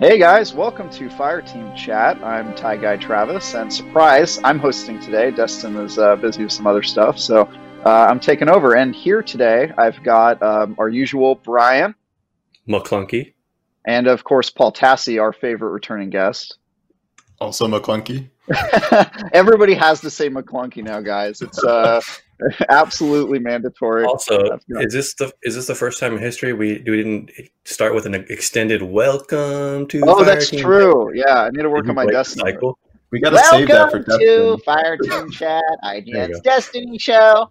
Hey guys, welcome to Fire Team Chat. I'm Ty Guy Travis, and surprise, I'm hosting today. Destin is uh, busy with some other stuff, so uh, I'm taking over. And here today, I've got um, our usual Brian McClunky, and of course Paul Tassi, our favorite returning guest. Also McClunky. Everybody has to say McClunky now, guys. It's uh, absolutely mandatory. Also, is this the is this the first time in history we we didn't start with an extended welcome to? Oh, Fire that's Team true. Chat. Yeah, I need to work on my Destiny. Cycle. We got to save that for Destiny. to Fire Team Chat. IGN's Destiny show.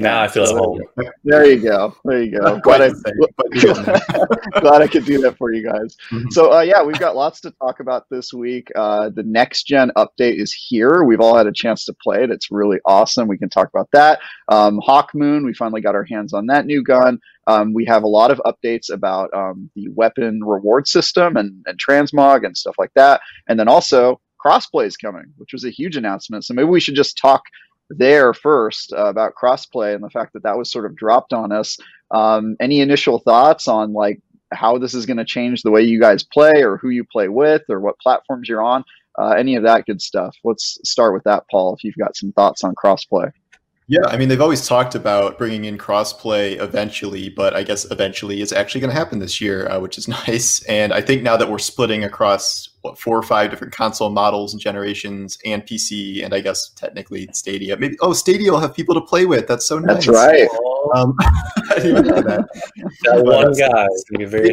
Now I feel at home. There you go. There you go. Glad I, glad I could do that for you guys. Mm-hmm. So uh, yeah, we've got lots to talk about this week. Uh, the next gen update is here. We've all had a chance to play it. It's really awesome. We can talk about that. Um, Hawkmoon, we finally got our hands on that new gun. Um, we have a lot of updates about um, the weapon reward system and, and transmog and stuff like that. And then also crossplay is coming, which was a huge announcement. So maybe we should just talk there first uh, about crossplay and the fact that that was sort of dropped on us. Um, any initial thoughts on like how this is going to change the way you guys play or who you play with or what platforms you're on? Uh, any of that good stuff. Let's start with that, Paul. If you've got some thoughts on crossplay. Yeah, I mean, they've always talked about bringing in crossplay eventually, but I guess eventually is actually going to happen this year, uh, which is nice. And I think now that we're splitting across what four or five different console models and generations and PC, and I guess technically Stadia, maybe oh Stadia will have people to play with. That's so nice. That's right. Um, I didn't even know that. that one guy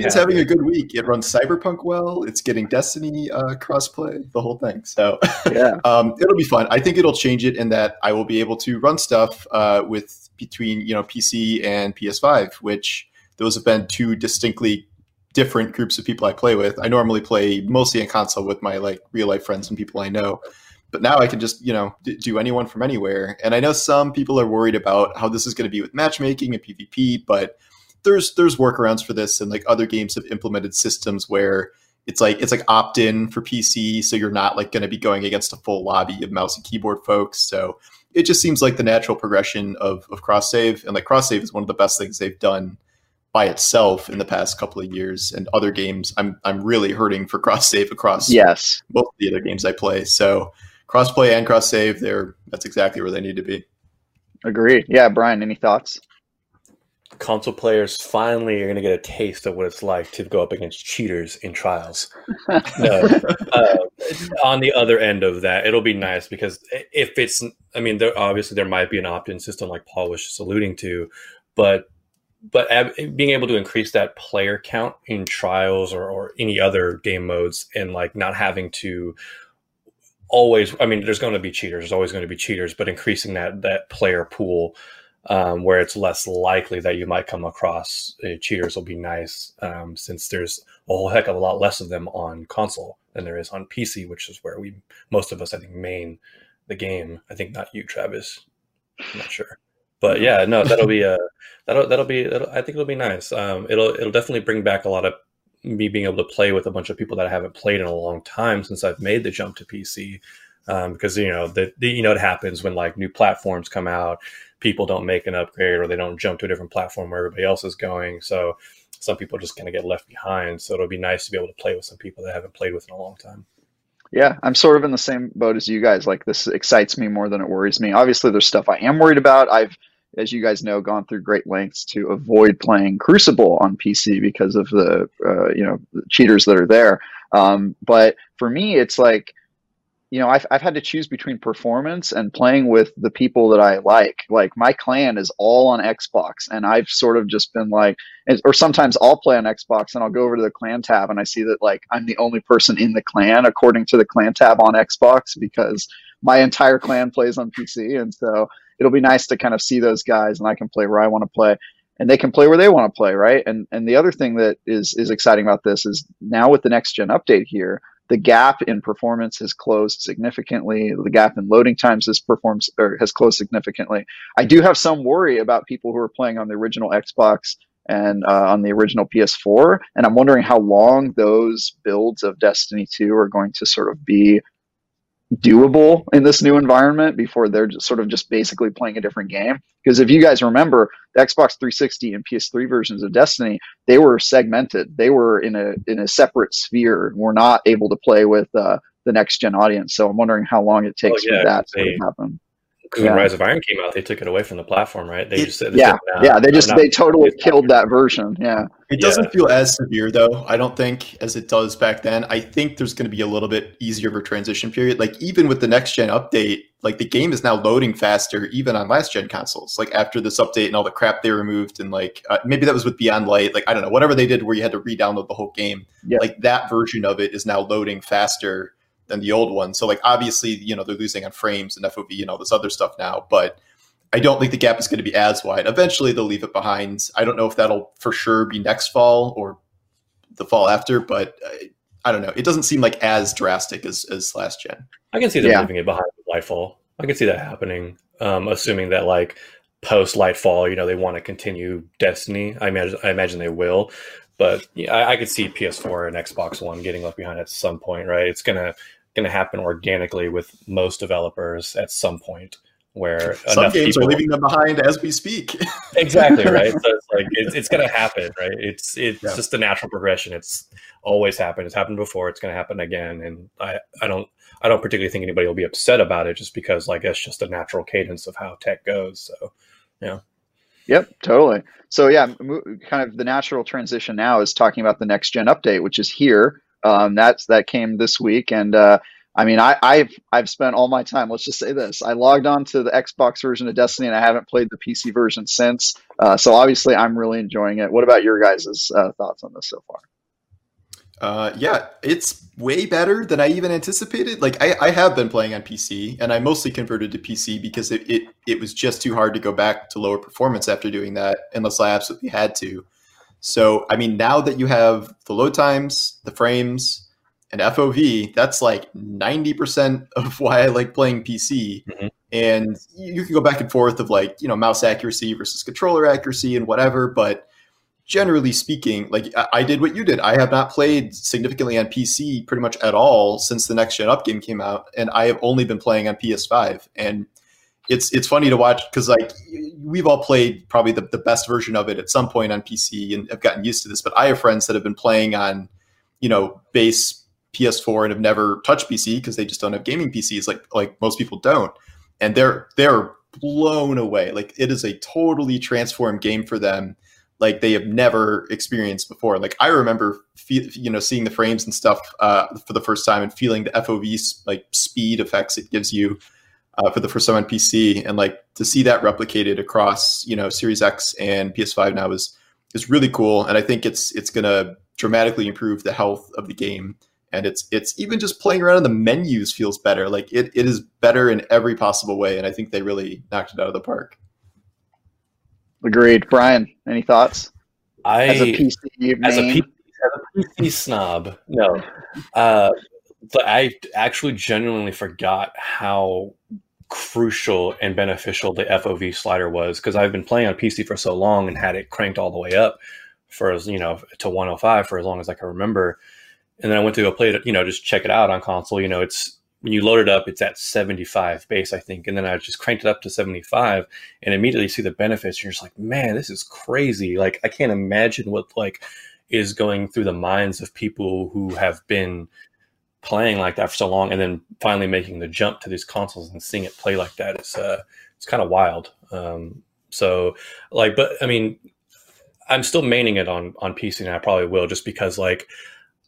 is having a good week. It runs Cyberpunk well. It's getting Destiny uh, crossplay, the whole thing. So yeah, um, it'll be fun. I think it'll change it in that I will be able to run stuff uh, with between you know PC and PS5, which those have been two distinctly different groups of people I play with. I normally play mostly in console with my like real life friends and people I know. But now I can just, you know, do anyone from anywhere. And I know some people are worried about how this is going to be with matchmaking and PvP, but there's there's workarounds for this and like other games have implemented systems where it's like it's like opt-in for PC, so you're not like going to be going against a full lobby of mouse and keyboard folks. So it just seems like the natural progression of of cross save, and like cross save is one of the best things they've done by itself in the past couple of years. And other games, I'm I'm really hurting for cross save across yes both the other games I play. So cross play and cross save, they're that's exactly where they need to be. Agreed. Yeah, Brian, any thoughts? console players finally are going to get a taste of what it's like to go up against cheaters in trials. no, uh, on the other end of that, it'll be nice because if it's, I mean, there obviously there might be an opt-in system like Paul was just alluding to, but but being able to increase that player count in trials or, or any other game modes and like not having to always i mean there's going to be cheaters there's always going to be cheaters but increasing that that player pool um, where it's less likely that you might come across uh, cheaters will be nice um, since there's a whole heck of a lot less of them on console than there is on PC, which is where we most of us I think main the game. I think not you, Travis. I'm not sure, but yeah, no, that'll be a uh, that'll that'll be that'll, I think it'll be nice. Um, it'll it'll definitely bring back a lot of me being able to play with a bunch of people that I haven't played in a long time since I've made the jump to PC. Um, because you know the, the you know it happens when like new platforms come out people don't make an upgrade or they don't jump to a different platform where everybody else is going. So some people just kind of get left behind. So it'll be nice to be able to play with some people that I haven't played with in a long time. Yeah, I'm sort of in the same boat as you guys. Like this excites me more than it worries me. Obviously, there's stuff I am worried about. I've, as you guys know, gone through great lengths to avoid playing Crucible on PC because of the, uh, you know, the cheaters that are there. Um, but for me, it's like you know, I've, I've had to choose between performance and playing with the people that I like. Like my clan is all on Xbox, and I've sort of just been like, or sometimes I'll play on Xbox and I'll go over to the clan tab and I see that like I'm the only person in the clan according to the clan tab on Xbox because my entire clan plays on PC, and so it'll be nice to kind of see those guys and I can play where I want to play and they can play where they want to play, right? And and the other thing that is is exciting about this is now with the next gen update here the gap in performance has closed significantly. The gap in loading times has performs or has closed significantly. I do have some worry about people who are playing on the original Xbox and uh, on the original PS4, and I'm wondering how long those builds of Destiny 2 are going to sort of be doable in this new environment before they're just sort of just basically playing a different game. Because if you guys remember, the Xbox 360 and PS3 versions of Destiny, they were segmented. They were in a in a separate sphere. We're not able to play with uh, the next gen audience. So I'm wondering how long it takes oh, yeah, for that to happen. Because yeah. when Rise of Iron came out, they took it away from the platform, right? They just said, yeah, said, yeah, they just they totally killed that version. Yeah, it doesn't yeah. feel as severe though. I don't think as it does back then. I think there's going to be a little bit easier of a transition period. Like even with the next gen update, like the game is now loading faster even on last gen consoles. Like after this update and all the crap they removed, and like uh, maybe that was with Beyond Light. Like I don't know, whatever they did where you had to re-download the whole game. Yeah. Like that version of it is now loading faster than the old one. So like obviously, you know, they're losing on frames and FOV and all this other stuff now, but I don't think the gap is going to be as wide. Eventually they'll leave it behind. I don't know if that'll for sure be next fall or the fall after, but I, I don't know. It doesn't seem like as drastic as, as last gen. I can see them yeah. leaving it behind Lightfall. I can see that happening. Um, assuming that like post Lightfall, you know, they want to continue Destiny. I imagine I imagine they will. But yeah, I, I could see PS4 and Xbox One getting left behind at some point, right? It's gonna going to happen organically with most developers at some point where some games people, are leaving them behind as we speak. exactly right. So it's like it's, it's going to happen, right? It's it's yeah. just a natural progression. It's always happened. It's happened before. It's going to happen again. And I I don't I don't particularly think anybody will be upset about it, just because like it's just a natural cadence of how tech goes. So yeah. Yep, totally. So yeah, kind of the natural transition now is talking about the next gen update, which is here. Um, that's that came this week, and uh, I mean, I, have I've spent all my time. Let's just say this: I logged on to the Xbox version of Destiny, and I haven't played the PC version since. Uh, so obviously, I'm really enjoying it. What about your guys' uh, thoughts on this so far? Uh, yeah, it's way better than I even anticipated. Like I, I have been playing on PC, and I mostly converted to PC because it, it it was just too hard to go back to lower performance after doing that, unless I absolutely had to. So, I mean, now that you have the load times, the frames, and FOV, that's like 90% of why I like playing PC. Mm-hmm. And you can go back and forth of like, you know, mouse accuracy versus controller accuracy and whatever. But generally speaking, like I did what you did. I have not played significantly on PC pretty much at all since the next gen up game came out. And I have only been playing on PS5. And it's it's funny to watch because like we've all played probably the, the best version of it at some point on PC and have gotten used to this. But I have friends that have been playing on, you know, base PS4 and have never touched PC because they just don't have gaming PCs like like most people don't. And they're they're blown away. Like it is a totally transformed game for them like they have never experienced before. Like I remember, you know, seeing the frames and stuff uh, for the first time and feeling the FOV like speed effects it gives you uh, for the first time on PC, and like to see that replicated across you know Series X and PS5 now is is really cool, and I think it's it's going to dramatically improve the health of the game. And it's it's even just playing around in the menus feels better. Like it, it is better in every possible way, and I think they really knocked it out of the park. Agreed, Brian. Any thoughts? I as a PC, as a, P, as a PC snob, no. Uh, but I actually genuinely forgot how crucial and beneficial the FOV slider was because I've been playing on PC for so long and had it cranked all the way up for as you know to 105 for as long as I can remember. And then I went to go play it, you know, just check it out on console. You know, it's when you load it up, it's at 75 base, I think. And then I just cranked it up to 75 and immediately see the benefits. You're just like, man, this is crazy. Like I can't imagine what like is going through the minds of people who have been playing like that for so long and then finally making the jump to these consoles and seeing it play like that is uh, it's kind of wild. Um, so like, but I mean, I'm still maining it on on PC and I probably will just because like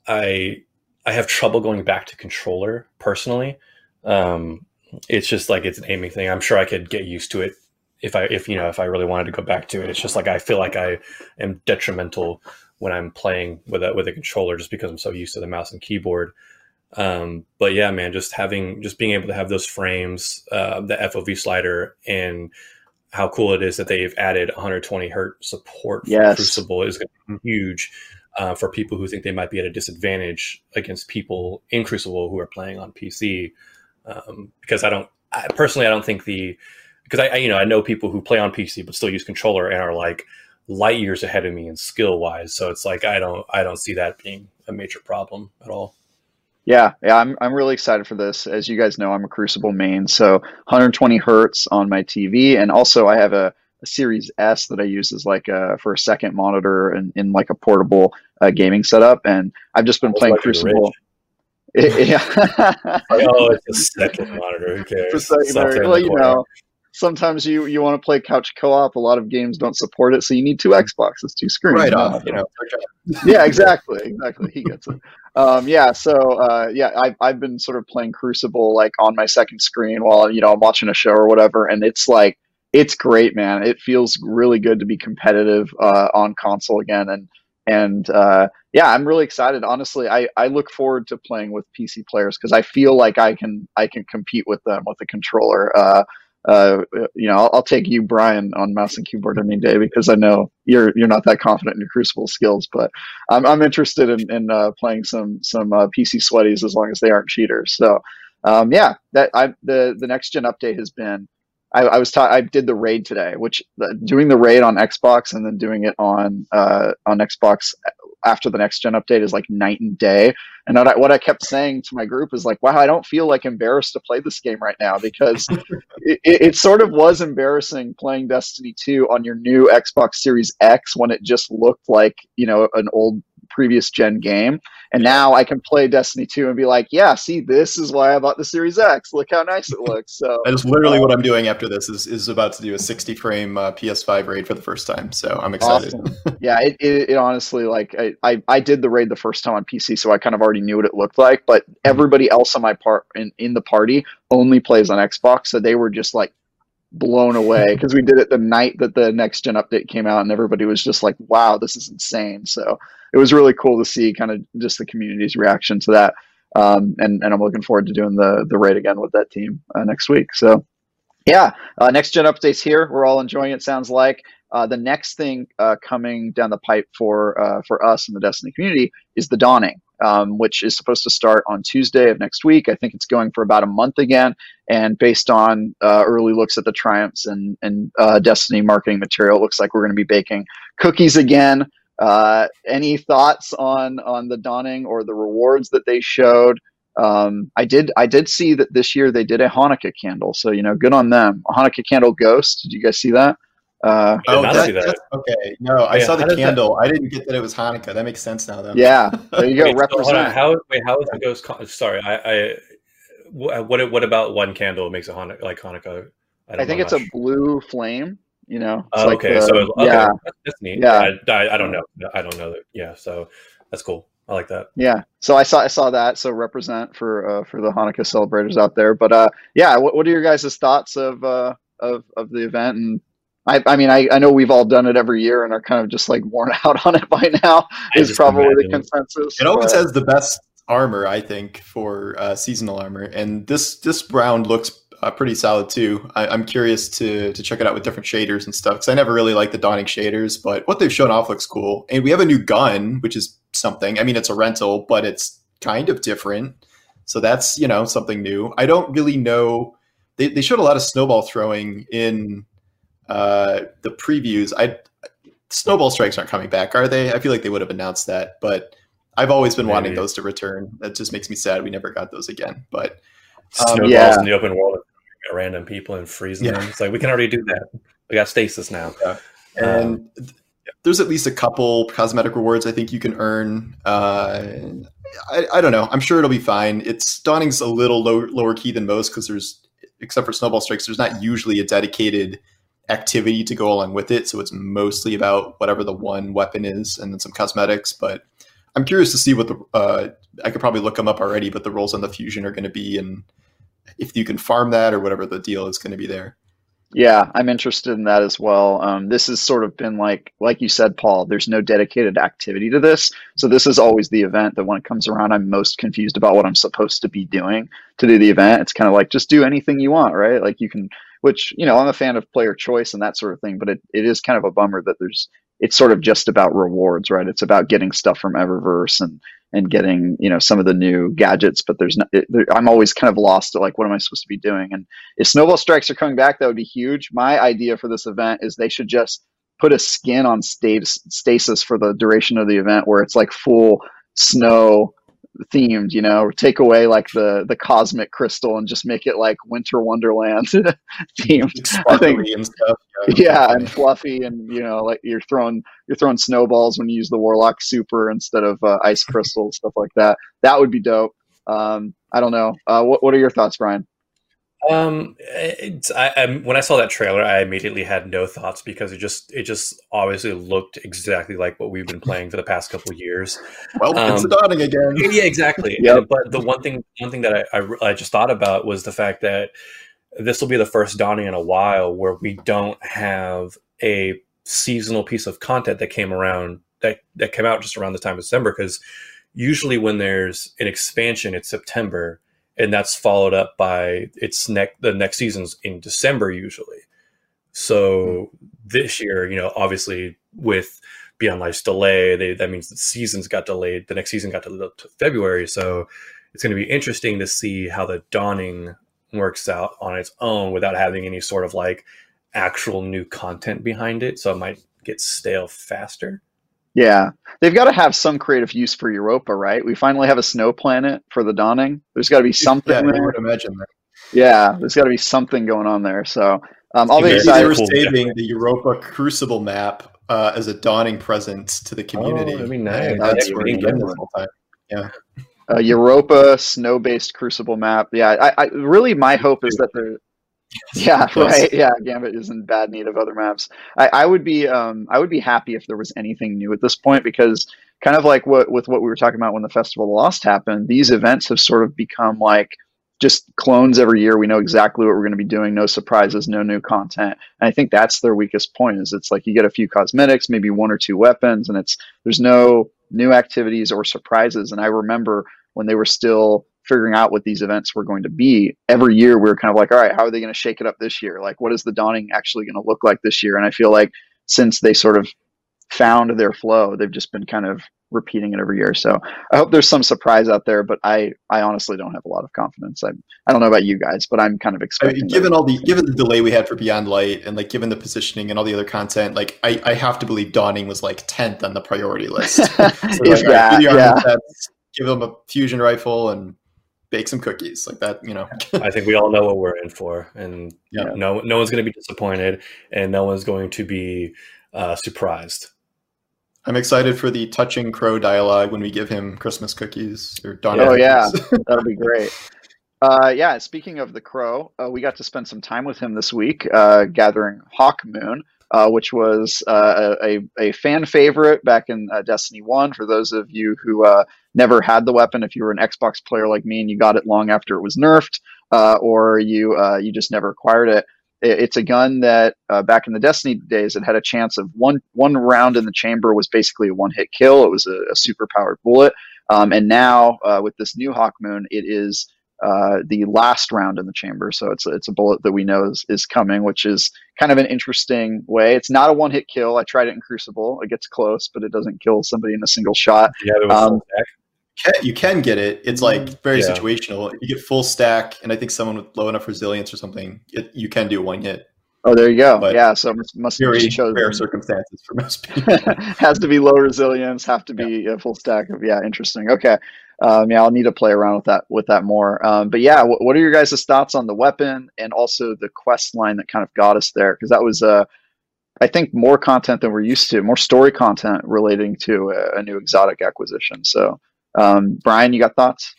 I I have trouble going back to controller personally. Um, it's just like it's an aiming thing. I'm sure I could get used to it if I if you know if I really wanted to go back to it. It's just like I feel like I am detrimental when I'm playing with a with a controller just because I'm so used to the mouse and keyboard. Um, but yeah, man, just having, just being able to have those frames, uh, the FOV slider, and how cool it is that they've added 120 hertz support for yes. Crucible is huge uh, for people who think they might be at a disadvantage against people in Crucible who are playing on PC. Um, because I don't, I, personally, I don't think the, because I, I, you know, I know people who play on PC but still use controller and are like light years ahead of me in skill wise. So it's like I don't, I don't see that being a major problem at all. Yeah, yeah, I'm I'm really excited for this. As you guys know, I'm a Crucible main, so 120 hertz on my TV, and also I have a, a Series S that I use as like a for a second monitor and in like a portable uh, gaming setup. And I've just been playing Crucible. yeah. oh, it's a second monitor. Who cares? Well, you know, sometimes you you want to play couch co-op. A lot of games don't support it, so you need two Xboxes, two screens. Right off, you know. yeah, exactly, exactly. He gets it. Um, yeah, so uh, yeah, I've I've been sort of playing Crucible like on my second screen while you know I'm watching a show or whatever, and it's like it's great, man. It feels really good to be competitive uh, on console again, and and uh, yeah, I'm really excited. Honestly, I, I look forward to playing with PC players because I feel like I can I can compete with them with a controller. Uh, uh, you know, I'll, I'll, take you, Brian, on mouse and keyboard any day because I know you're you're not that confident in your Crucible skills. But I'm I'm interested in, in uh, playing some some uh, PC sweaties as long as they aren't cheaters. So um, yeah, that I the the next gen update has been. I, I was ta- I did the raid today, which doing the raid on Xbox and then doing it on uh, on Xbox after the next gen update is like night and day. And what I, what I kept saying to my group is like, wow, I don't feel like embarrassed to play this game right now because it, it, sort of was embarrassing playing Destiny 2 on your new Xbox Series X when it just looked like, you know, an old previous gen game. And now I can play Destiny 2 and be like, yeah, see, this is why I bought the Series X. Look how nice it looks. So that is literally um, what I'm doing after this is, is about to do a 60 frame uh, PS5 raid for the first time. So I'm excited. Awesome. yeah, it, it, it, honestly, like I, I, I, did the raid the first time on PC, so I kind of already knew what it looked like, but mm-hmm. everybody else on my part in, in the party only plays on Xbox. So they were just like, blown away because we did it the night that the next gen update came out and everybody was just like wow this is insane so it was really cool to see kind of just the community's reaction to that. Um, and, and I'm looking forward to doing the, the raid again with that team uh, next week. So yeah, uh, next gen updates here. We're all enjoying it. Sounds like uh, the next thing uh, coming down the pipe for uh, for us in the Destiny community is the Dawning, um, which is supposed to start on Tuesday of next week. I think it's going for about a month again, and based on uh, early looks at the triumphs and and Destiny marketing material, it looks like we're going to be baking cookies again. Uh, any thoughts on on the dawning or the rewards that they showed? Um, I did I did see that this year they did a Hanukkah candle, so you know, good on them. A Hanukkah candle ghost. Did you guys see that? Uh, oh, that, that. okay. No, I saw the candle. That... I didn't get that it was Hanukkah. That makes sense now, though. Yeah, there you go. wait, represent. So how wait? How is the ghost? Con- sorry, I, I what what about one candle makes a Hanukkah like Hanukkah? I, I think it's much. a blue flame you know. Uh, like okay, the, so okay, yeah, that's neat. Yeah, I, I, I, don't know. I don't know that. Yeah, so that's cool. I like that. Yeah. So I saw I saw that. So represent for uh, for the Hanukkah celebrators out there. But uh, yeah, what, what are your guys' thoughts of uh, of of the event? And I I mean I, I know we've all done it every year and are kind of just like worn out on it by now. Is probably the consensus. It always has the best armor, I think, for uh, seasonal armor, and this this round looks uh, pretty solid too. I, am curious to to check it out with different shaders and stuff because I never really liked the Dawning shaders, but what they've shown off looks cool. And we have a new gun, which is something. I mean, it's a rental, but it's kind of different. So that's you know something new. I don't really know. They they showed a lot of snowball throwing in uh, the previews. I snowball strikes aren't coming back, are they? I feel like they would have announced that, but I've always been Maybe. wanting those to return. That just makes me sad we never got those again. But um, snowballs yeah. in the open world random people and freezing yeah. them. It's like we can already do that. We got stasis now. Yeah. And um, there's at least a couple cosmetic rewards I think you can earn. Uh, I, I, don't know. I'm sure it'll be fine. It's Dawning's a little low, lower key than most because there's, except for snowball strikes, there's not usually a dedicated activity to go along with it. So it's mostly about whatever the one weapon is and then some cosmetics. But I'm curious to see what the uh, I could probably look them up already, but the roles on the fusion are going to be and if you can farm that or whatever the deal is going to be there. Yeah, I'm interested in that as well. Um, this has sort of been like, like you said, Paul. There's no dedicated activity to this, so this is always the event that when it comes around, I'm most confused about what I'm supposed to be doing to do the event. It's kind of like just do anything you want, right? Like you can, which you know, I'm a fan of player choice and that sort of thing, but it, it is kind of a bummer that there's it's sort of just about rewards, right? It's about getting stuff from Eververse and and getting you know some of the new gadgets but there's it, there, i'm always kind of lost at like what am i supposed to be doing and if snowball strikes are coming back that would be huge my idea for this event is they should just put a skin on stasis for the duration of the event where it's like full snow themed, you know, take away like the the cosmic crystal and just make it like Winter Wonderland themed. I think, and stuff. Yeah, yeah and fluffy, and you know, like you're throwing you're throwing snowballs when you use the Warlock Super instead of uh, ice crystals, stuff like that. That would be dope. Um, I don't know. Uh, what what are your thoughts, Brian? Um, I, I, when I saw that trailer, I immediately had no thoughts because it just it just obviously looked exactly like what we've been playing for the past couple of years. Well, um, it's dawning again. Yeah, exactly. yeah. But the one thing one thing that I, I, I just thought about was the fact that this will be the first dawning in a while where we don't have a seasonal piece of content that came around that that came out just around the time of December because usually when there's an expansion, it's September and that's followed up by its next the next season's in December usually. So mm-hmm. this year, you know, obviously with Beyond Light's delay, they, that means the seasons got delayed. The next season got delayed to February, so it's going to be interesting to see how the dawning works out on its own without having any sort of like actual new content behind it. So it might get stale faster. Yeah, they've got to have some creative use for Europa, right? We finally have a snow planet for the dawning. There's got to be something. Yeah, I would imagine that. Yeah, there's got to be something going on there. So um, I'll be excited. They were saving the Europa Crucible map uh, as a dawning present to the community. Oh, I mean, nice. That's where this whole time. Yeah. Uh, Europa snow-based Crucible map. Yeah, I, I really my hope is that the yeah, right. Yeah, Gambit is in bad need of other maps. I, I would be um, I would be happy if there was anything new at this point because kind of like what with what we were talking about when the Festival of the Lost happened, these events have sort of become like just clones every year. We know exactly what we're going to be doing, no surprises, no new content. And I think that's their weakest point is it's like you get a few cosmetics, maybe one or two weapons, and it's there's no new activities or surprises. And I remember when they were still figuring out what these events were going to be. Every year we were kind of like all right how are they going to shake it up this year? Like what is the dawning actually going to look like this year? And i feel like since they sort of found their flow they've just been kind of repeating it every year. So i hope there's some surprise out there but i i honestly don't have a lot of confidence. I, I don't know about you guys but i'm kind of expecting I mean, given all the given the delay we had for beyond light and like given the positioning and all the other content like i, I have to believe dawning was like 10th on the priority list. So like, that, yeah. give them a fusion rifle and bake some cookies like that you know. I think we all know what we're in for and yeah. no no one's going to be disappointed and no one's going to be uh, surprised. I'm excited for the touching crow dialogue when we give him christmas cookies or dawn oh yeah. That'll be great. Uh, yeah speaking of the crow uh, we got to spend some time with him this week uh, gathering Hawkmoon uh, which was uh, a, a fan favorite back in uh, Destiny 1. For those of you who uh, never had the weapon, if you were an Xbox player like me and you got it long after it was nerfed, uh, or you uh, you just never acquired it, it's a gun that back in the Destiny days, it had a chance of one one round in the chamber was basically a one hit kill. It was a, a super powered bullet. Um, and now with this new Hawkmoon, it is uh, the last round in the chamber. So it's a, it's a bullet that we know is, is coming, which is kind of an interesting way. It's not a one hit kill. I tried it in Crucible. It gets close, but it doesn't kill somebody in a single shot. Yeah, um, you can get it. It's like very yeah. situational. You get full stack, and I think someone with low enough resilience or something, it, you can do one hit. Oh, there you go. But yeah, so must, must very rare circumstances for most people. Has to be low resilience. Have to be yeah. a full stack of yeah. Interesting. Okay um, yeah, I'll need to play around with that with that more. Um, but yeah, what, what are your guys' thoughts on the weapon and also the quest line that kind of got us there? Because that was, uh, I think, more content than we're used to, more story content relating to a, a new exotic acquisition. So, um, Brian, you got thoughts?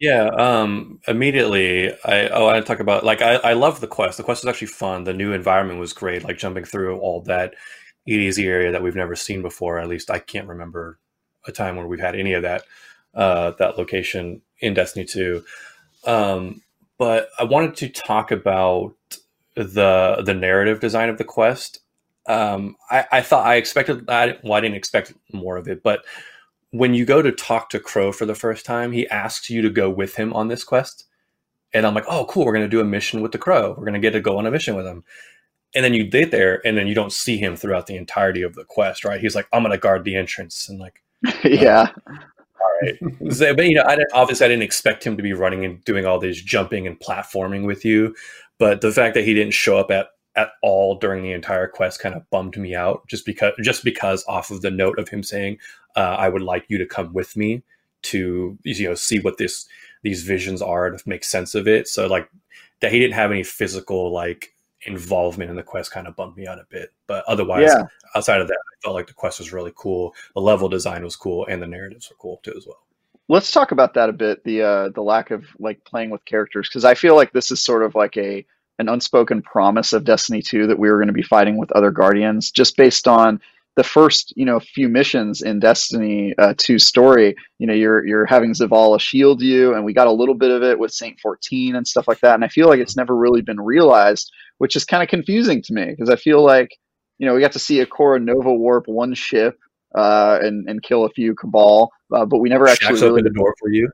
Yeah, um, immediately I oh I talk about like I, I love the quest. The quest was actually fun. The new environment was great, like jumping through all that EDZ area that we've never seen before. At least I can't remember a time where we've had any of that uh, that location in Destiny 2. Um, but I wanted to talk about the the narrative design of the quest. Um, I, I, thought I expected I, well, I didn't expect more of it, but when you go to talk to Crow for the first time, he asks you to go with him on this quest. And I'm like, oh, cool, we're going to do a mission with the Crow. We're going to get to go on a mission with him. And then you get there, and then you don't see him throughout the entirety of the quest, right? He's like, I'm going to guard the entrance. And like, yeah right. so, but you know, I didn't, obviously I didn't expect him to be running and doing all this jumping and platforming with you, but the fact that he didn't show up at at all during the entire quest kind of bummed me out just because just because off of the note of him saying uh, I would like you to come with me to you know see what this these visions are to make sense of it. So like that he didn't have any physical like involvement in the quest kind of bummed me out a bit. But otherwise, Yeah. outside of that, I felt like the quest was really cool. The level design was cool, and the narratives were cool too as well. let's talk about that a bit the uh the lack of like playing with characters because i feel like this is sort of like a an unspoken promise of destiny 2 that we were going to be fighting with other guardians just based on the first you know few missions in destiny uh, 2 story you know you're you're having zavala shield you and we got a little bit of it with saint 14 and stuff like that and i feel like it's never really been realized which is kind of confusing to me because i feel like you know we got to see Ikora Nova warp one ship uh, and and kill a few Cabal, uh, but we never actually Shaxx really opened the door for you.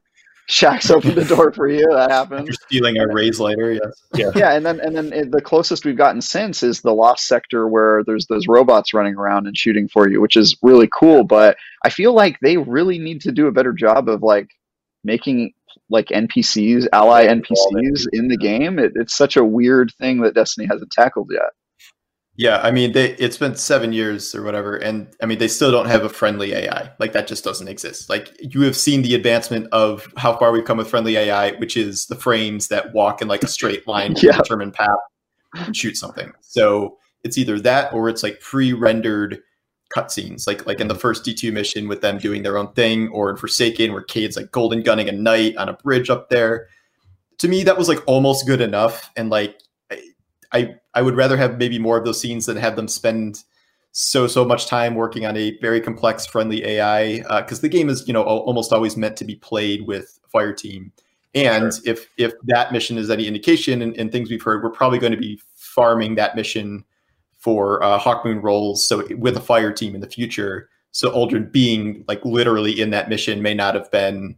Shaxx opened the door for you. That happened. After stealing our raise lighter, yes. Yeah. Yeah, and then and then it- the closest we've gotten since is the lost sector where there's those robots running around and shooting for you, which is really cool. But I feel like they really need to do a better job of like making like NPCs, ally NPCs in the game. It, it's such a weird thing that Destiny hasn't tackled yet. Yeah, I mean, they it's been seven years or whatever, and I mean, they still don't have a friendly AI. Like that just doesn't exist. Like you have seen the advancement of how far we've come with friendly AI, which is the frames that walk in like a straight line to Yeah. a determined path and shoot something. So it's either that or it's like pre-rendered cutscenes, like like in the first D two mission with them doing their own thing, or in Forsaken where Cayde's like golden gunning a knight on a bridge up there. To me, that was like almost good enough, and like I I would rather have maybe more of those scenes than have them spend so so much time working on a very complex friendly AI because the game is you know al- almost always meant to be played with fire team. And if if that mission is any indication and, and things we've heard, we're probably going to be farming that mission for uh, Hawkmoon roles. So with a fire team in the future. So Uldren being like literally in that mission may not have been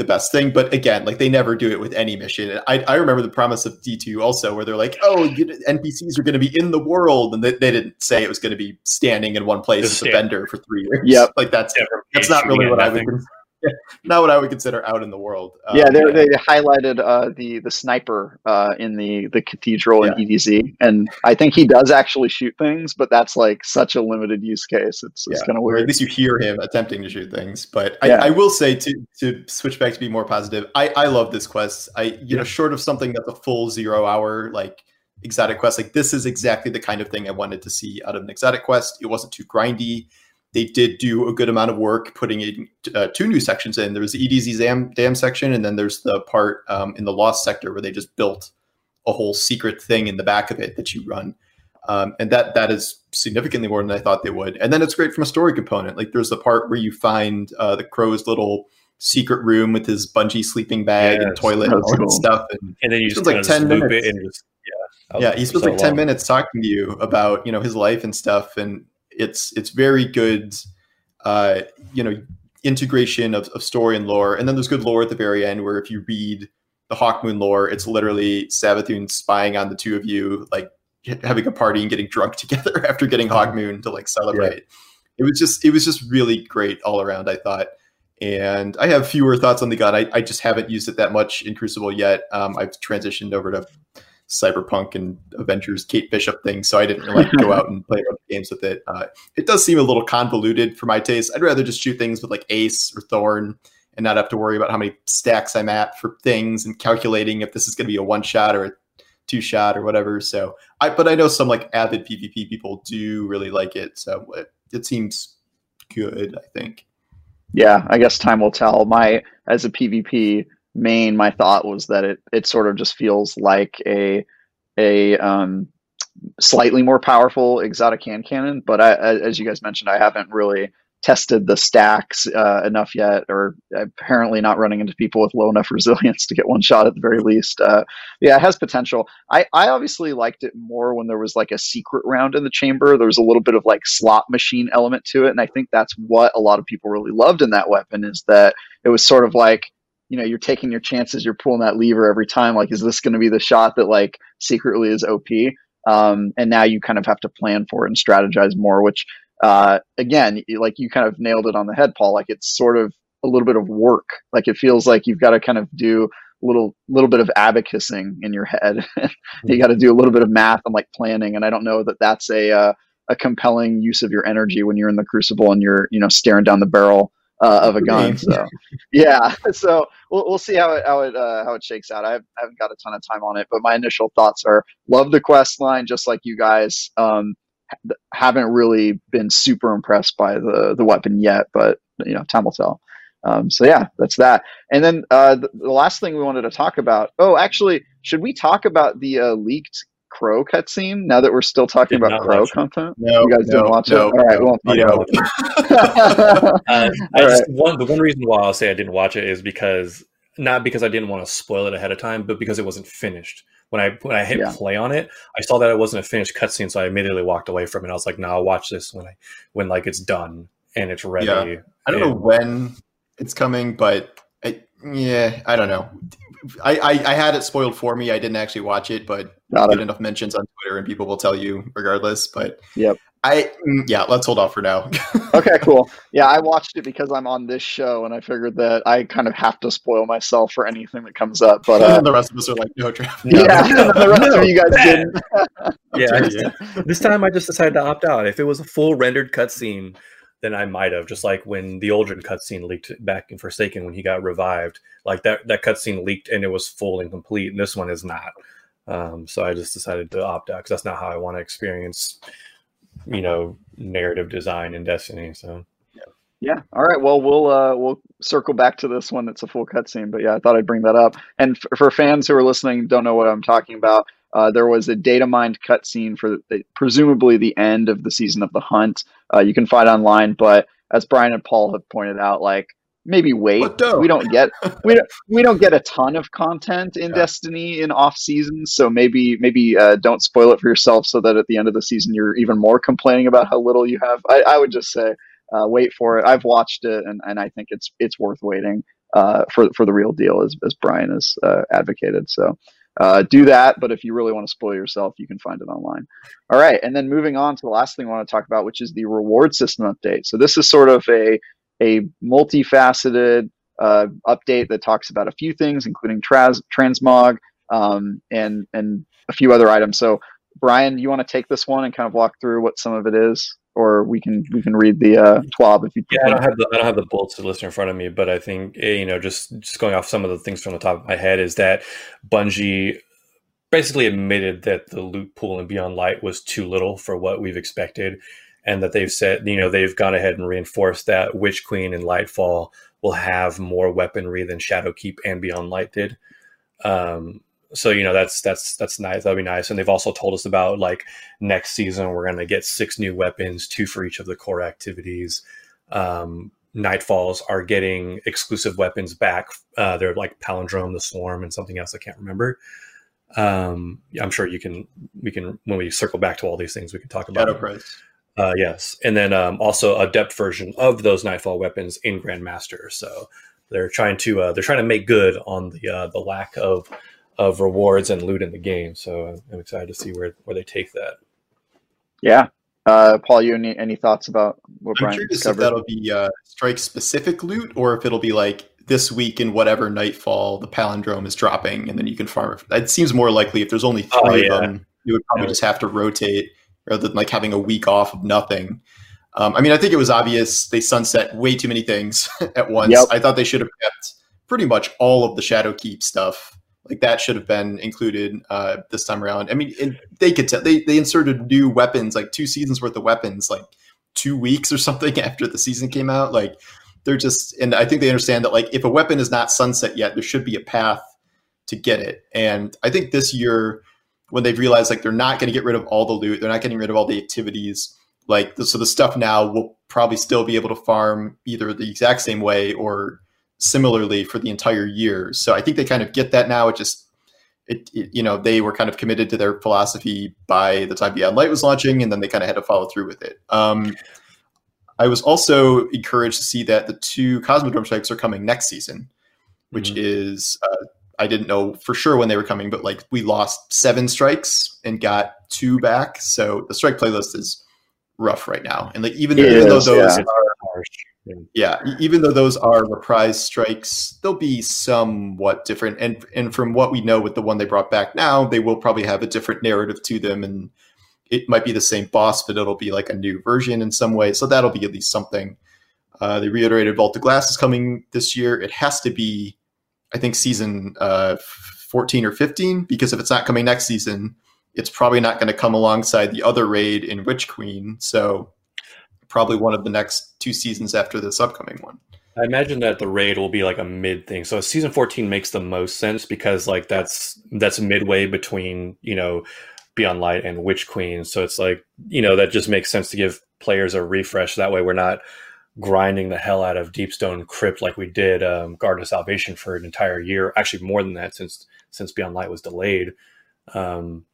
the best thing. But again, like they never do it with any mission. And I, I remember the promise of D2 also, where they're like, oh, you, NPCs are going to be in the world. And they, they didn't say it was going to be standing in one place Just as a vendor for three years. Yep. Like that's, Different that's not really what at I would, nothing. not what I would consider out in the world. Um, yeah, they they highlighted uh, the the sniper uh, in the the cathedral in EDZ, and I think he does actually shoot things, but that's like such a limited use case. It's it's Yeah, kind of or at least you hear him attempting to shoot things. But Yeah. I, I will say to to switch back to be more positive, I, I love this quest. I you know, short of something that's a full zero hour like exotic quest, like this is exactly the kind of thing I wanted to see out of an exotic quest. It wasn't too grindy. They did do a good amount of work putting in uh, two new sections in. There was the EDZ dam, dam section, and then there's the part um, in the Lost sector where they just built a whole secret thing in the back of it that you run um, and that that is significantly more than I thought they would. And then it's great from a story component. Like there's the part where you find uh, the crow's little secret room with his bungee sleeping bag and toilet and all cool. stuff. And And then you just like 10 just loop minutes. just yeah. yeah, he spends so like ten long. minutes talking to you about you know his life and stuff, and it's it's very good. Uh, you know integration of, of story and lore, and then there's good lore at the very end where if you read the Hawkmoon lore, it's literally Savathun spying on the two of you, like having a party and getting drunk together after getting Hawkmoon to like celebrate. It was just it was just really great all around. I thought. And I have fewer thoughts on the gun. I, I just haven't used it that much in Crucible yet. Um, I've transitioned over to Cyberpunk and Avengers Kate Bishop thing, so I didn't really go out and play a bunch of games with it. Uh, it does seem a little convoluted for my taste. I'd rather just shoot things with like Ace or Thorn and not have to worry about how many stacks I'm at for things and calculating if this is going to be a one shot or a two shot or whatever. So I, but I know some like avid PvP people do really like it, so it, it seems good. I think. Yeah, I guess time will tell. My as a PvP main, my thought was that it it sort of just feels like a a um, slightly more powerful exotic hand cannon. But I, as you guys mentioned, I haven't really tested the stacks uh, enough yet, or apparently not running into people with low enough resilience to get one shot at the very least. Uh, yeah, it has potential. I, I obviously liked it more when there was like a secret round in the chamber. There was a little bit of like slot machine element to it, and I think that's what a lot of people really loved in that weapon is that it was sort of like you know you're taking your chances, you're pulling that lever every time. Like, is this going to be the shot that like secretly is OP? Um, and now you kind of have to plan for it and strategize more, which uh, again, like you kind of nailed it on the head, Paul. Like it's sort of a little bit of work. Like it feels like you've got to kind of do a little little bit of abacusing in your head. you got to do a little bit of math and like planning. And I don't know that that's a uh, a compelling use of your energy when you're in the crucible and you're you know staring down the barrel uh, of a gun. So yeah, so we'll, we'll see how it how it uh, how it shakes out. I, have, I haven't got a ton of time on it, but my initial thoughts are love the quest line, just like you guys. Um, haven't really been super impressed by the the weapon yet, but you know, time will tell. Um, so yeah, that's that. And then uh, the, the, last thing we wanted to talk about. Oh, actually, should we talk about the uh, leaked Crow cutscene now that we're still talking Did about Crow content? No, you guys no, didn't watch no, it. All right, no, we won't uh, I just, one the one reason why I'll say I didn't watch it is because not because I didn't want to spoil it ahead of time, but because it wasn't finished. When I when I hit yeah. play on it, I saw that it wasn't a finished cutscene, so I immediately walked away from it. I was like, "No, I'll watch this when I when like it's done and it's ready." Yeah. I don't and, know when it's coming, but I, yeah, I don't know. I, I, I, had it spoiled for me. I didn't actually watch it, but Got get enough mentions on Twitter and people will tell you regardless. But yep. I mm, yeah, let's hold off for now. okay, cool. Yeah, I watched it because I'm on this show, and I figured that I kind of have to spoil myself for anything that comes up. But uh, the rest of us are like, no, Trev. No, yeah, no, the rest no, of you guys didn't. yeah, just, this time I just decided to opt out. If it was a full rendered cutscene, then I might have. Just like when the Uldren cutscene leaked back in Forsaken when he got revived, like that that cutscene leaked and it was full and complete, and this one is not. Um, so I just decided to opt out because that's not how I want to experience, you know, narrative design in Destiny. So. Yeah. All right. Well, we'll uh, we'll circle back to this one. It's a full cutscene, but yeah, I thought I'd bring that up. And f- for fans who are listening, don't know what I'm talking about. Uh, there was a data mined cutscene for the, presumably the end of the season of the hunt. Uh, you can find online, but as Brian and Paul have pointed out, like maybe wait. We don't get we don't we don't get a ton of content in yeah. Destiny in off seasons, so maybe maybe uh, don't spoil it for yourself, so that at the end of the season you're even more complaining about how little you have. I, I would just say uh, wait for it. I've watched it, and, and I think it's it's worth waiting uh, for for the real deal, as as Brian has uh, advocated. So uh, do that. But if you really want to spoil yourself, you can find it online. All right, and then moving on to the last thing I want to talk about, which is the reward system update. So this is sort of a a multifaceted uh, update that talks about a few things, including trans transmog um, and and a few other items. So Brian, you want to take this one and kind of walk through what some of it is? Or we can we can read the uh, TWAB if you. Yeah, I don't have the I don't have the bullets to list in front of me, but I think eh, you know just just going off some of the things from the top of my head is that Bungie basically admitted that the loot pool in Beyond Light was too little for what we've expected, and that they've said you know they've gone ahead and reinforced that Witch Queen and Lightfall will have more weaponry than Shadowkeep and Beyond Light did. Um, so you know that's that's that's nice. That'll be nice. And they've also told us about like next season we're going to get six new weapons two for each of the core activities. Um nightfalls are getting exclusive weapons back. Uh they're like palindrome the swarm and something else i can't remember. Um i'm sure you can we can when we circle back to all these things we can talk about Shadow uh yes. And then um also adept version of those nightfall weapons in grandmaster. So they're trying to uh they're trying to make good on the uh the lack of of rewards and loot in the game. So I'm excited to see where, where they take that. Yeah. Uh, Paul, you any, any thoughts about what I'm Brian curious covered? if that'll be uh, strike specific loot or if it'll be like this week in whatever nightfall the palindrome is dropping and then you can farm it. It seems more likely if there's only oh, three oh, yeah. of them, you would probably yeah. just have to rotate rather than like having a week off of nothing. Um, I mean, I think it was obvious they sunset way too many things at once. Yep. I thought they should have kept pretty much all of the Shadowkeep stuff like that should have been included uh, this time around. I mean, they could tell they they inserted new weapons, like two seasons worth of weapons, like two weeks or something after the season came out. Like they're just, and I think they understand that like if a weapon is not sunset yet, there should be a path to get it. And I think this year, when they've realized like they're not going to get rid of all the loot, they're not getting rid of all the activities. Like so, the stuff now will probably still be able to farm either the exact same way or similarly for the entire year. So I think they kind of get that now. It just it, it, you know they were kind of committed to their philosophy by the time Beyond Light was launching, and then they kind of had to follow through with it. Um, I was also encouraged to see that the two Cosmodrome strikes are coming next season, which mm-hmm. is uh, I didn't know for sure when they were coming, but like we lost seven strikes and got two back, so the strike playlist is rough right now. And like even, even though those yeah. are yeah, even though those are reprise strikes, they'll be somewhat different. And and from what we know with the one they brought back now, they will probably have a different narrative to them, and it might be the same boss, but it'll be like a new version in some way. So that'll be at least something. Uh, they reiterated Vault of Glass is coming this year. It has to be, I think, season uh, 14 or 15, because if it's not coming next season, it's probably not going to come alongside the other raid in Witch Queen. So probably one of the next two seasons after this upcoming one. I imagine that the raid will be like a mid thing. So season 14 makes the most sense because like that's that's midway between, you know, Beyond Light and Witch Queen. So it's like, you know, that just makes sense to give players a refresh. That way we're not grinding the hell out of Deepstone Crypt like we did um, Garden of Salvation for an entire year. Actually, more than that since since Beyond Light was delayed. Um,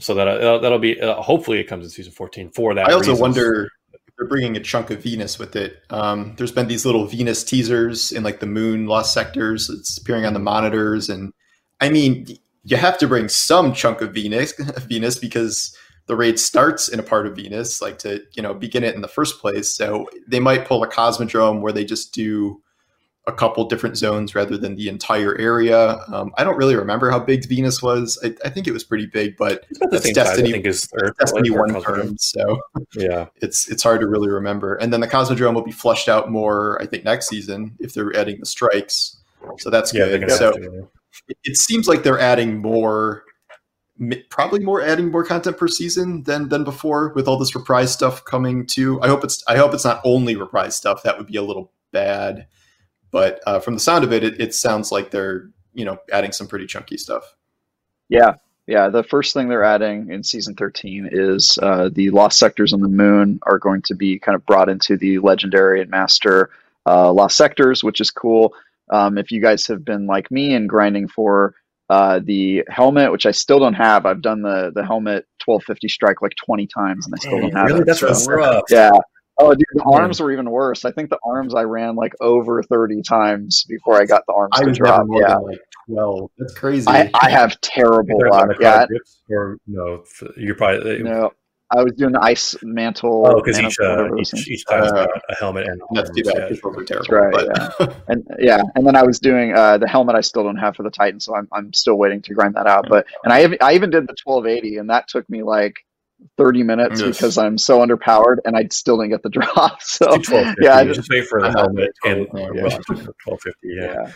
so that uh, that'll be uh, hopefully it comes in season 14 for that. I also wonder they're bringing a chunk of Venus with it. Um, there's been these little Venus teasers in like the Moon Lost Sectors. It's appearing on the monitors, and I mean, you have to bring some chunk of Venus, Venus because the raid starts in a part of Venus, like to you know begin it in the first place. So they might pull a Cosmodrome where they just do a couple different zones rather than the entire area. Um, I don't really remember how big Venus was. I, I think it was pretty big, but that's Destiny. I think is Earth, Destiny Earth, one terms, so Yeah, it's it's hard to really remember. And then the Cosmodrome will be flushed out more, I think, next season if they're adding the strikes. So that's yeah, good. So to. it seems like they're adding more, probably more adding more content per season than than before with all this reprise stuff coming too. I hope it's I hope it's not only reprise stuff. That would be a little bad. But uh, from the sound of it, it, it sounds like they're you know adding some pretty chunky stuff. Yeah, yeah. The first thing they're adding in season 13 is uh, the lost sectors on the moon are going to be kind of brought into the legendary and master uh, lost sectors, which is cool. Um, if you guys have been like me and grinding for uh, the helmet, which I still don't have, I've done the the helmet 1250 strike like 20 times and I still don't have really, it. that's so- rough. yeah. Oh, dude, the Man. arms were even worse. I think the arms I ran like over 30 times before I got the arms I to was never drop. more Yeah. than like twelve. That's crazy. I, I have terrible luck. the Yeah, card grips, or no, you're probably No, I was doing the ice mantle. Oh, because each uh, each, things- each time's Uh, got a helmet and That's too bad. yeah. because those are terrible. right, but and yeah, and then I was doing uh, the helmet. I still don't have for the Titan, so I'm I'm still waiting to grind that out. But and I have, I even did the 1280, and that took me like 30 minutes Yes. because I'm so underpowered, and I still didn't get the drop. So yeah, I just- just wait for the helmet and 12, yeah, yeah. 1250. Yeah. yeah.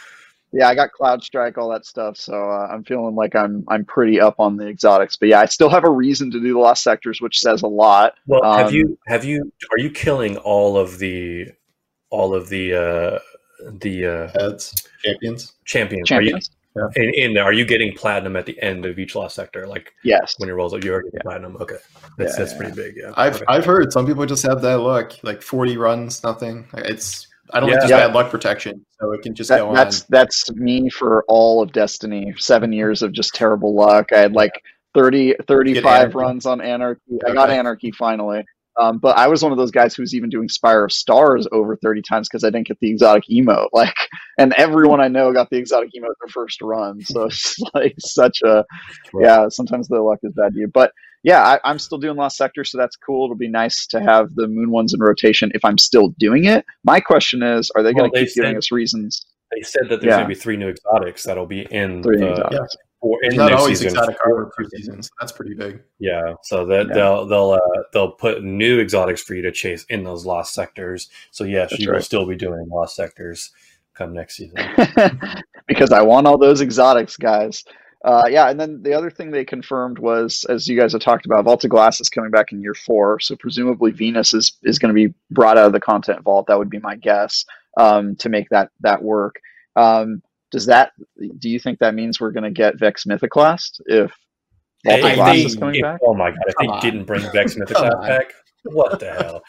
Yeah, I got Cloudstrike, all that stuff, so uh, I'm feeling like I'm I'm pretty up on the exotics. But yeah, I still have a reason to do the lost sectors, which says a lot. Well, have Um, you have you are you killing all of the all of the uh the uh heads champions. champions? Champions, Are you in, in there? Are you getting platinum at the end of each lost sector? Like yes. when it rolls up, you're getting Yeah. platinum. Okay, that's Yeah, that's yeah, pretty big. Yeah, I've Okay. I've heard some people just have that luck, like forty runs, nothing. It's I don't Yeah. think there's Yeah. bad luck protection, so it can just That- go on. that's that's me for all of Destiny. Seven years of just terrible luck. I had like 30, 35 runs on Anarchy. I got Anarchy finally. Um, but I was one of those guys who was even doing Spire of Stars over 30 times because I didn't get the exotic emote. Like, and everyone I know got the exotic emote their first run. So it's like such a, yeah, sometimes the luck is bad to you. But yeah, I, I'm still doing Lost Sector, so that's cool. It'll be nice to have the Moon ones in rotation if I'm still doing it. My question is, are they going to keep giving us reasons? They said that there's Yeah. going to be three new exotics that'll be in Three the exotics. For in It's not next always season. exotic armor per season, so that's pretty big. Yeah, so that Yeah. they'll they'll uh, they'll put new exotics for you to chase in those lost sectors. So yes, That's you will still be doing lost sectors come next season. because I want all those exotics, guys. Uh, yeah, and then the other thing they confirmed was, as you guys have talked about, Vault of Glass is coming back in year four, so presumably Venus is is going to be brought out of the content vault. That would be my guess um, to make that that work. Um, does that? Do you think that means we're going to get Vex Mythoclast if Vault Hey, Glass is coming if- back? Oh my god! If Come they on. didn't bring Vex Come Mythoclast back, what the hell?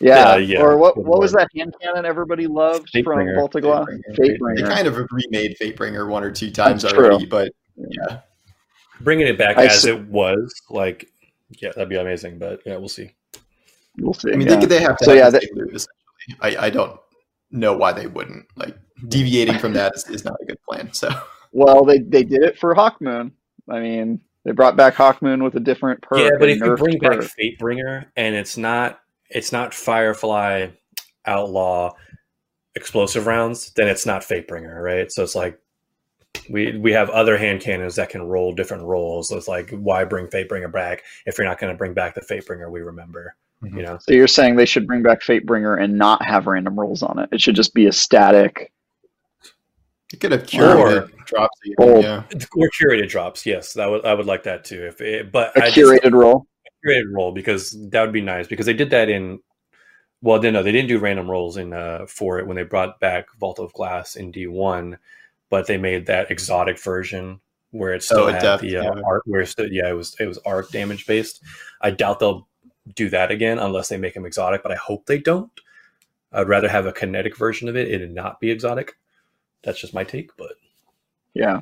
Yeah. yeah, yeah. Or what? What was that hand cannon everybody loved Fatebringer. from Vault of Glass? Fatebringer. They kind of remade Fatebringer one or two times That's already, true. but yeah, Bringing it back I as s- it was, like, yeah, that'd be amazing. But yeah, we'll see. We'll see. I mean yeah. they, they have to. So, have yeah, they- big move, essentially. I, I don't know why they wouldn't. Like deviating from that is, is not a good plan. So Well, they they did it for Hawkmoon. I mean, they brought back Hawkmoon with a different perk. yeah, but if you nerfed bring back. Fatebringer and it's not it's not Firefly Outlaw explosive rounds, then it's not Fatebringer, right? So it's like we we have other hand cannons that can roll different rolls. So it's like why bring Fatebringer back if you're not going to bring back the Fatebringer we remember, Mm-hmm. You know. So you're saying they should bring back Fatebringer and not have random rolls on it. It should just be a static. You could have curated or, drops, even, yeah. Or curated drops, yes. That would I would like that too. If it, but a I curated just, roll, a curated roll because that would be nice because they did that in. Well, no, they didn't do random rolls in uh, for it when they brought back Vault of Glass in D one, but they made that exotic version where it still oh, had the uh, yeah. arc where still, yeah it was it was arc damage based. I doubt they'll do that again unless they make him exotic, but I hope they don't. I'd rather have a kinetic version of it and not be exotic. That's just my take, but yeah.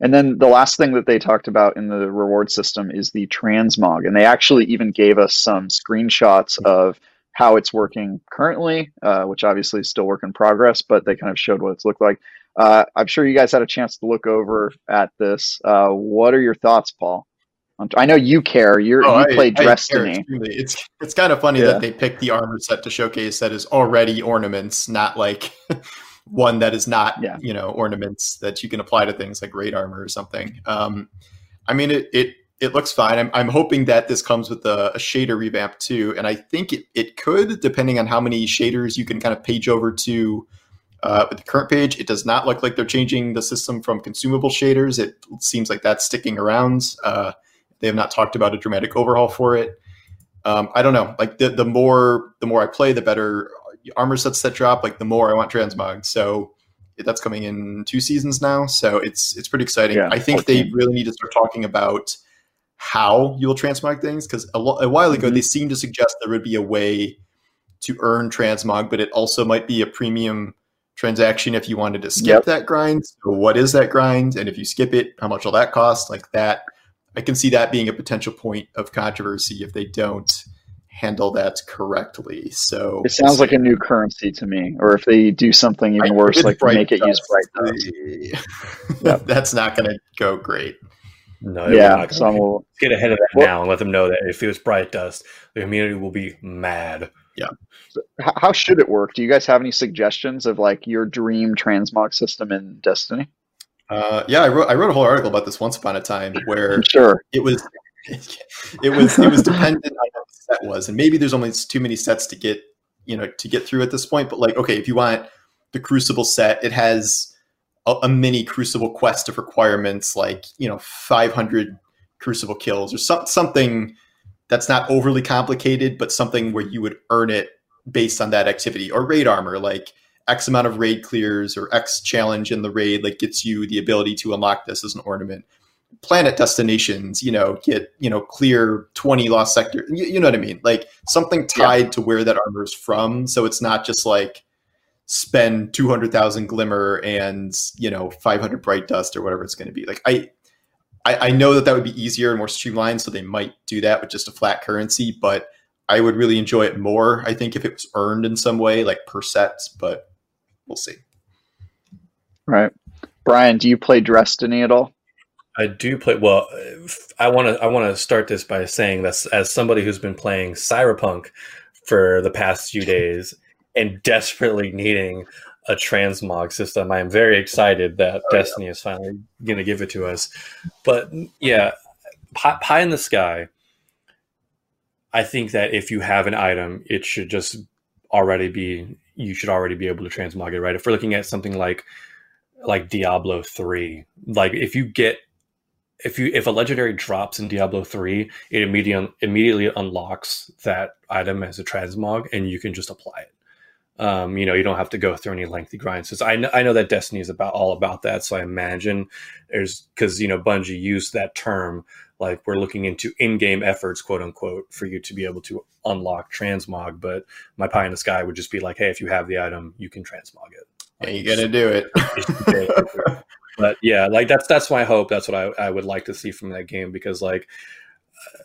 And then the last thing that they talked about in the reward system is the transmog, and they actually even gave us some screenshots of how it's working currently, uh, which obviously is still work in progress, but they kind of showed what it's looked like. Uh, I'm sure you guys had a chance to look over at this. Uh, what are your thoughts, Paul? I know you care. You're, oh, you play Destiny. It's it's kind of funny yeah. that they picked the armor set to showcase that is already ornaments, not like one that is not yeah. you know ornaments that you can apply to things like raid armor or something. Um, I mean, it it it looks fine. I'm, I'm hoping that this comes with a, a, shader revamp too, and I think it, it could, depending on how many shaders you can kind of page over to. Uh, with the current page, it does not look like they're changing the system from consumable shaders. It seems like that's sticking around. Uh, they have not talked about a dramatic overhaul for it. Um, I don't know. Like the the more the more I play, the better armor sets that drop. Like the more I want transmog. So that's coming in two seasons now. So it's it's pretty exciting. Yeah, I think 14. they really need to start talking about how you'll transmog things because a, lo- a, while ago mm-hmm. they seemed to suggest there would be a way to earn transmog, but it also might be a premium transaction if you wanted to skip yep. that grind. So what is that grind? And if you skip it, how much will that cost? Like that I can see that being a potential point of controversy if they don't handle that correctly. So it sounds like a new currency to me, or if they do something even worse, like make it use bright dust. That's not going to go great. No, yeah. So we'll, get ahead of that well, now and let them know that if it was bright dust, the community will be mad. Yeah. So how should it work? Do you guys have any suggestions of like your dream transmog system in Destiny? Uh, yeah, I wrote I wrote a whole article about this once upon a time where sure it was it was it was dependent on what the set was, and maybe there's only too many sets to get you know to get through at this point. But like, okay, if you want the Crucible set, it has a, a mini Crucible quest of requirements, like you know, 500 Crucible kills or some, something that's not overly complicated, but something where you would earn it based on that activity or raid armor, like X amount of raid clears or X challenge in the raid like gets you the ability to unlock this as an ornament. Planet destinations, you know, get you know clear twenty lost sector. You, you know what I mean? Like something tied yeah. to where that armor is from, so it's not just like spend two hundred thousand glimmer and you know five hundred bright dust or whatever it's going to be. Like I, I, I know that that would be easier and more streamlined, so they might do that with just a flat currency, but I would really enjoy it more. I think if it was earned in some way, like per sets, but we'll see. Right, Brian, do you play Destiny at all? I do play. Well, I want to. I want to start this by saying that as somebody who's been playing Cyberpunk for the past few days and desperately needing a transmog system, I am very excited that oh, Destiny yeah. is finally going to give it to us. But yeah, pie, pie in the sky. I think that if you have an item, it should just already be you should already be able to transmog it, right? If we're looking at something like like Diablo 3, like if you get if you if a legendary drops in Diablo 3, it immediately immediately unlocks that item as a transmog and you can just apply it. Um, you know, you don't have to go through any lengthy grinds. So I know, I know that Destiny is about all about that. So I imagine there's because you know Bungie used that term like we're looking into in-game efforts quote unquote for you to be able to unlock transmog but my pie in the sky would just be like hey if you have the item you can transmog it like, you're gonna do it but yeah like that's that's my hope that's what I, I would like to see from that game because like uh,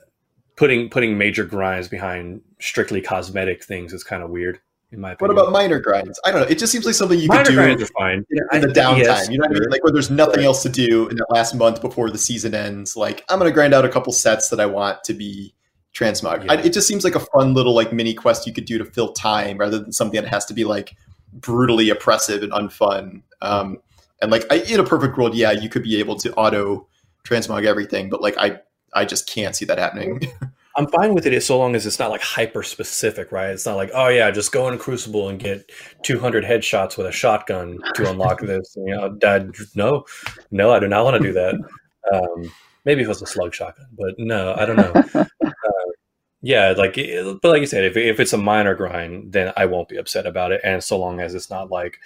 putting putting major grinds behind strictly cosmetic things is kind of weird in my opinion. What about minor grinds? I don't know. It just seems like something you minor could do grinds are fine. in, in the downtime. Yes, you know what I mean? Like where there's nothing right. else to do in the last month before the season ends. Like I'm gonna grind out a couple sets that I want to be transmog. Yeah. I, it just seems like a fun little like mini quest you could do to fill time rather than something that has to be like brutally oppressive and unfun. Um, and like I, in a perfect world, yeah, you could be able to auto transmog everything, but like I I just can't see that happening. I'm fine with it so long as it's not like hyper specific, right? It's not like, oh yeah, just go in Crucible and get 200 headshots with a shotgun to unlock this. You know, Dad, no, no, I do not want to do that. Um, maybe if it was a slug shotgun, but no, I don't know. uh, yeah, like, but like you said, if if it's a minor grind, then I won't be upset about it, and so long as it's not like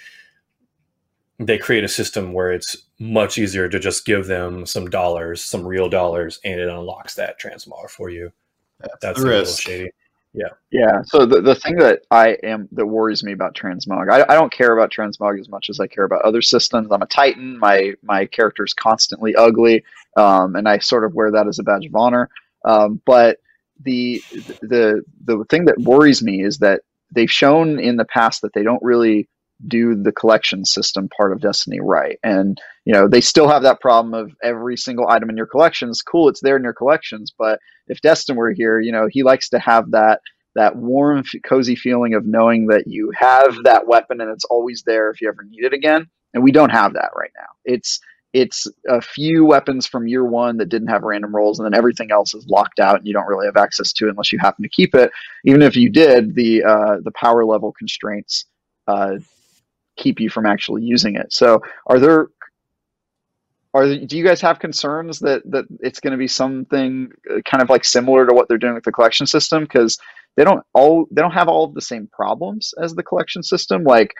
they create a system where it's much easier to just give them some dollars, some real dollars, and it unlocks that transmog for you. That's, That's a little shady. Yeah. Yeah. So the, the thing that I am that worries me about transmog, I, I don't care about transmog as much as I care about other systems. I'm a Titan. My my character is constantly ugly, um, and I sort of wear that as a badge of honor. Um, but the the the thing that worries me is that they've shown in the past that they don't really do the collection system part of Destiny right. And you know, they still have that problem of every single item in your collections. Cool, it's there in your collections, but if Destin were here, you know, he likes to have that that warm, cozy feeling of knowing that you have that weapon and it's always there if you ever need it again. And we don't have that right now. It's it's a few weapons from year one that didn't have random rolls, and then everything else is locked out, and you don't really have access to it unless you happen to keep it. Even if you did, the uh, the power level constraints uh, keep you from actually using it. So are there are do you guys have concerns that that it's going to be something uh, kind of like similar to what they're doing with the collection system because they don't all they don't have all of the same problems as the collection system like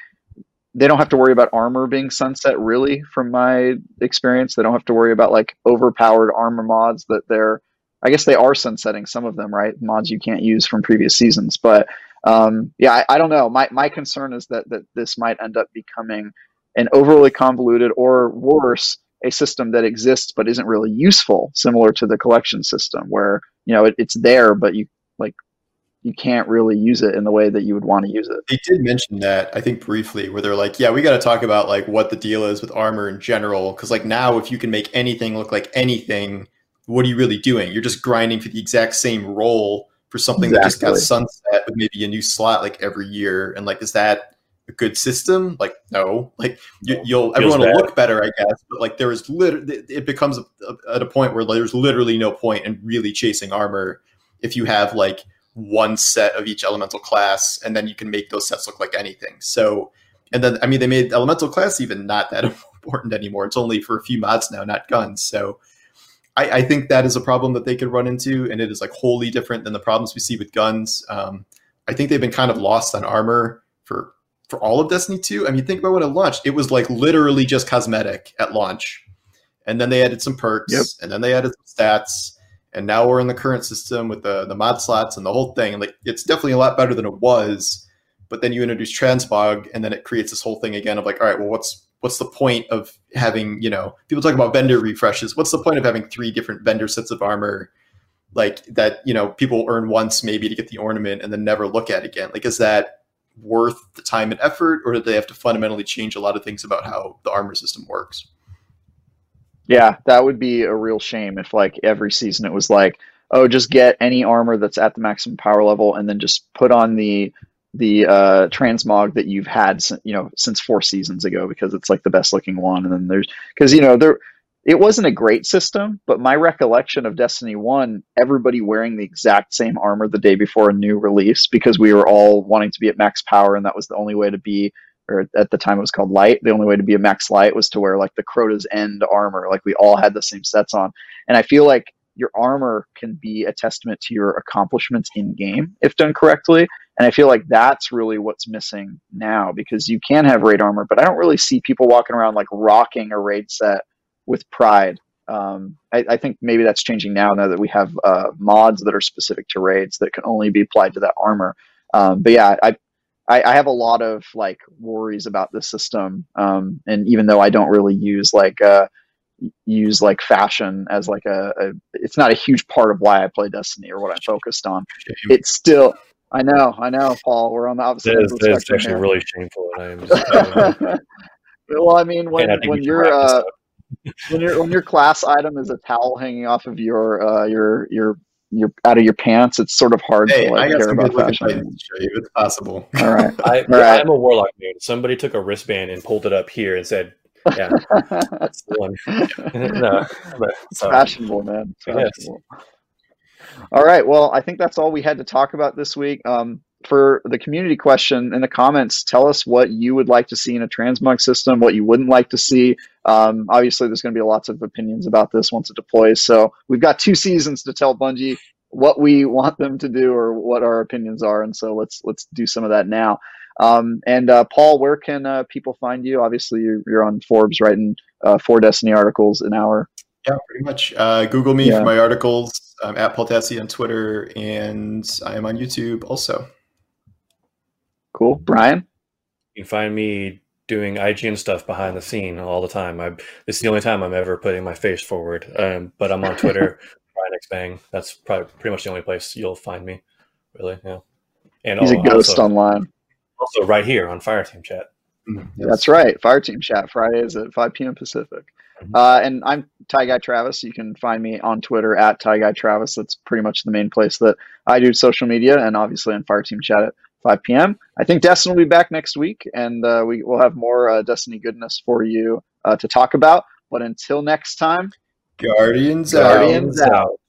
they don't have to worry about armor being sunset really from my experience. They don't have to worry about like overpowered armor mods that they're i guess they are sunsetting some of them right? Mods you can't use from previous seasons. But um, yeah, I, I, don't know. My my concern is that that this might end up becoming an overly convoluted or worse a system that exists but isn't really useful, similar to the collection system, where you know it, it's there but you like you can't really use it in the way that you would want to use it. They did mention that I think briefly, where they're like, "Yeah, we got to talk about like what the deal is with armor in general, because like now if you can make anything look like anything, what are you really doing? You're just grinding for the exact same role." for something exactly. that just got sunset with maybe a new slot like every year. And like, is that a good system? Like, no. Like, you, will everyone will look better, I guess. But like, there is literally it becomes a, a, at a point where there's literally no point in really chasing armor if you have like one set of each elemental class, and then you can make those sets look like anything. So, and then I mean, they made elemental class even not that important anymore. It's only for a few mods now, not guns. So I, I, think that is a problem that they could run into, and it is like wholly different than the problems we see with guns. Um, I think they've been kind of lost on armor for for all of Destiny 2. I mean, think about when it launched; it was like literally just cosmetic at launch, and then they added some perks, yep. and then they added some stats, and now we're in the current system with the the mod slots and the whole thing. And like, it's definitely a lot better than it was. But then you introduce transmog, and then it creates this whole thing again of like, all right, well, what's what's the point of having you know people talk about vendor refreshes what's the point of having three different vendor sets of armor like that you know people earn once maybe to get the ornament and then never look at again like is that worth the time and effort or do they have to fundamentally change a lot of things about how the armor system works yeah that would be a real shame if like every season it was like oh just get any armor that's at the maximum power level and then just put on the the uh, transmog that you've had, you know, since four seasons ago because it's like the best looking one. And then there's because you know there it wasn't a great system, but my recollection of Destiny One, everybody wearing the exact same armor the day before a new release because we were all wanting to be at max power, and that was the only way to be. Or at the time it was called light. The only way to be a max light was to wear like the Crota's End armor. Like we all had the same sets on, and I feel like your armor can be a testament to your accomplishments in game if done correctly. And I feel like that's really what's missing now because you can have raid armor, but I don't really see people walking around like rocking a raid set with pride. Um, I, I, think maybe that's changing now, now that we have uh, mods that are specific to raids that can only be applied to that armor. Um, but yeah, I, I, I, have a lot of like worries about the system. Um, and even though I don't really use like, uh, use like fashion as like a, a, it's not a huge part of why I play Destiny or what I'm focused on. It's still I know, I know, Paul. We're on the opposite. That is, that is actually here. really shameful, and I am. Just, well, I mean, when when you're uh, when your when your class item is a towel hanging off of your uh, your your your out of your pants, it's sort of hard hey, to like, care about fashion. show you. It's possible. All right, I, All right. I'm a warlock dude. Somebody took a wristband and pulled it up here and said, "Yeah, that's the one." no, but, so, it's fashionable, man. It's fashionable. All right. Well, I think that's all we had to talk about this week. Um, for the community question in the comments, tell us what you would like to see in a transmog system, what you wouldn't like to see. Um, obviously, there's going to be lots of opinions about this once it deploys. So we've got two seasons to tell Bungie what we want them to do or what our opinions are, and so let's let's do some of that now. Um, and uh, Paul, where can uh, people find you? Obviously, you're, you're on Forbes writing uh, four Destiny articles an hour. Yeah, pretty much. Uh, Google me yeah. for my articles. I'm at Paul Tassi on Twitter, and I am on YouTube also. Cool. Brian? You can find me doing IGN stuff behind the scene all the time. I, this is the only time I'm ever putting my face forward. Um, but I'm on Twitter, Brian X Bang. That's probably pretty much the only place you'll find me, really. Yeah. And he's a ghost also, online. Also, right here on Fireteam Chat. Mm-hmm. Yes. That's right. Fireteam Chat Fridays at 5 p.m. Pacific. Mm-hmm. Uh, and I'm Ty Guy Travis. You can find me on Twitter at Ty Guy Travis. That's pretty much the main place that I do social media, and obviously on Fireteam Chat at 5 p.m. I think Destin will be back next week, and uh, we will have more uh, Destiny goodness for you uh, to talk about. But until next time, Guardians, Guardians out. out.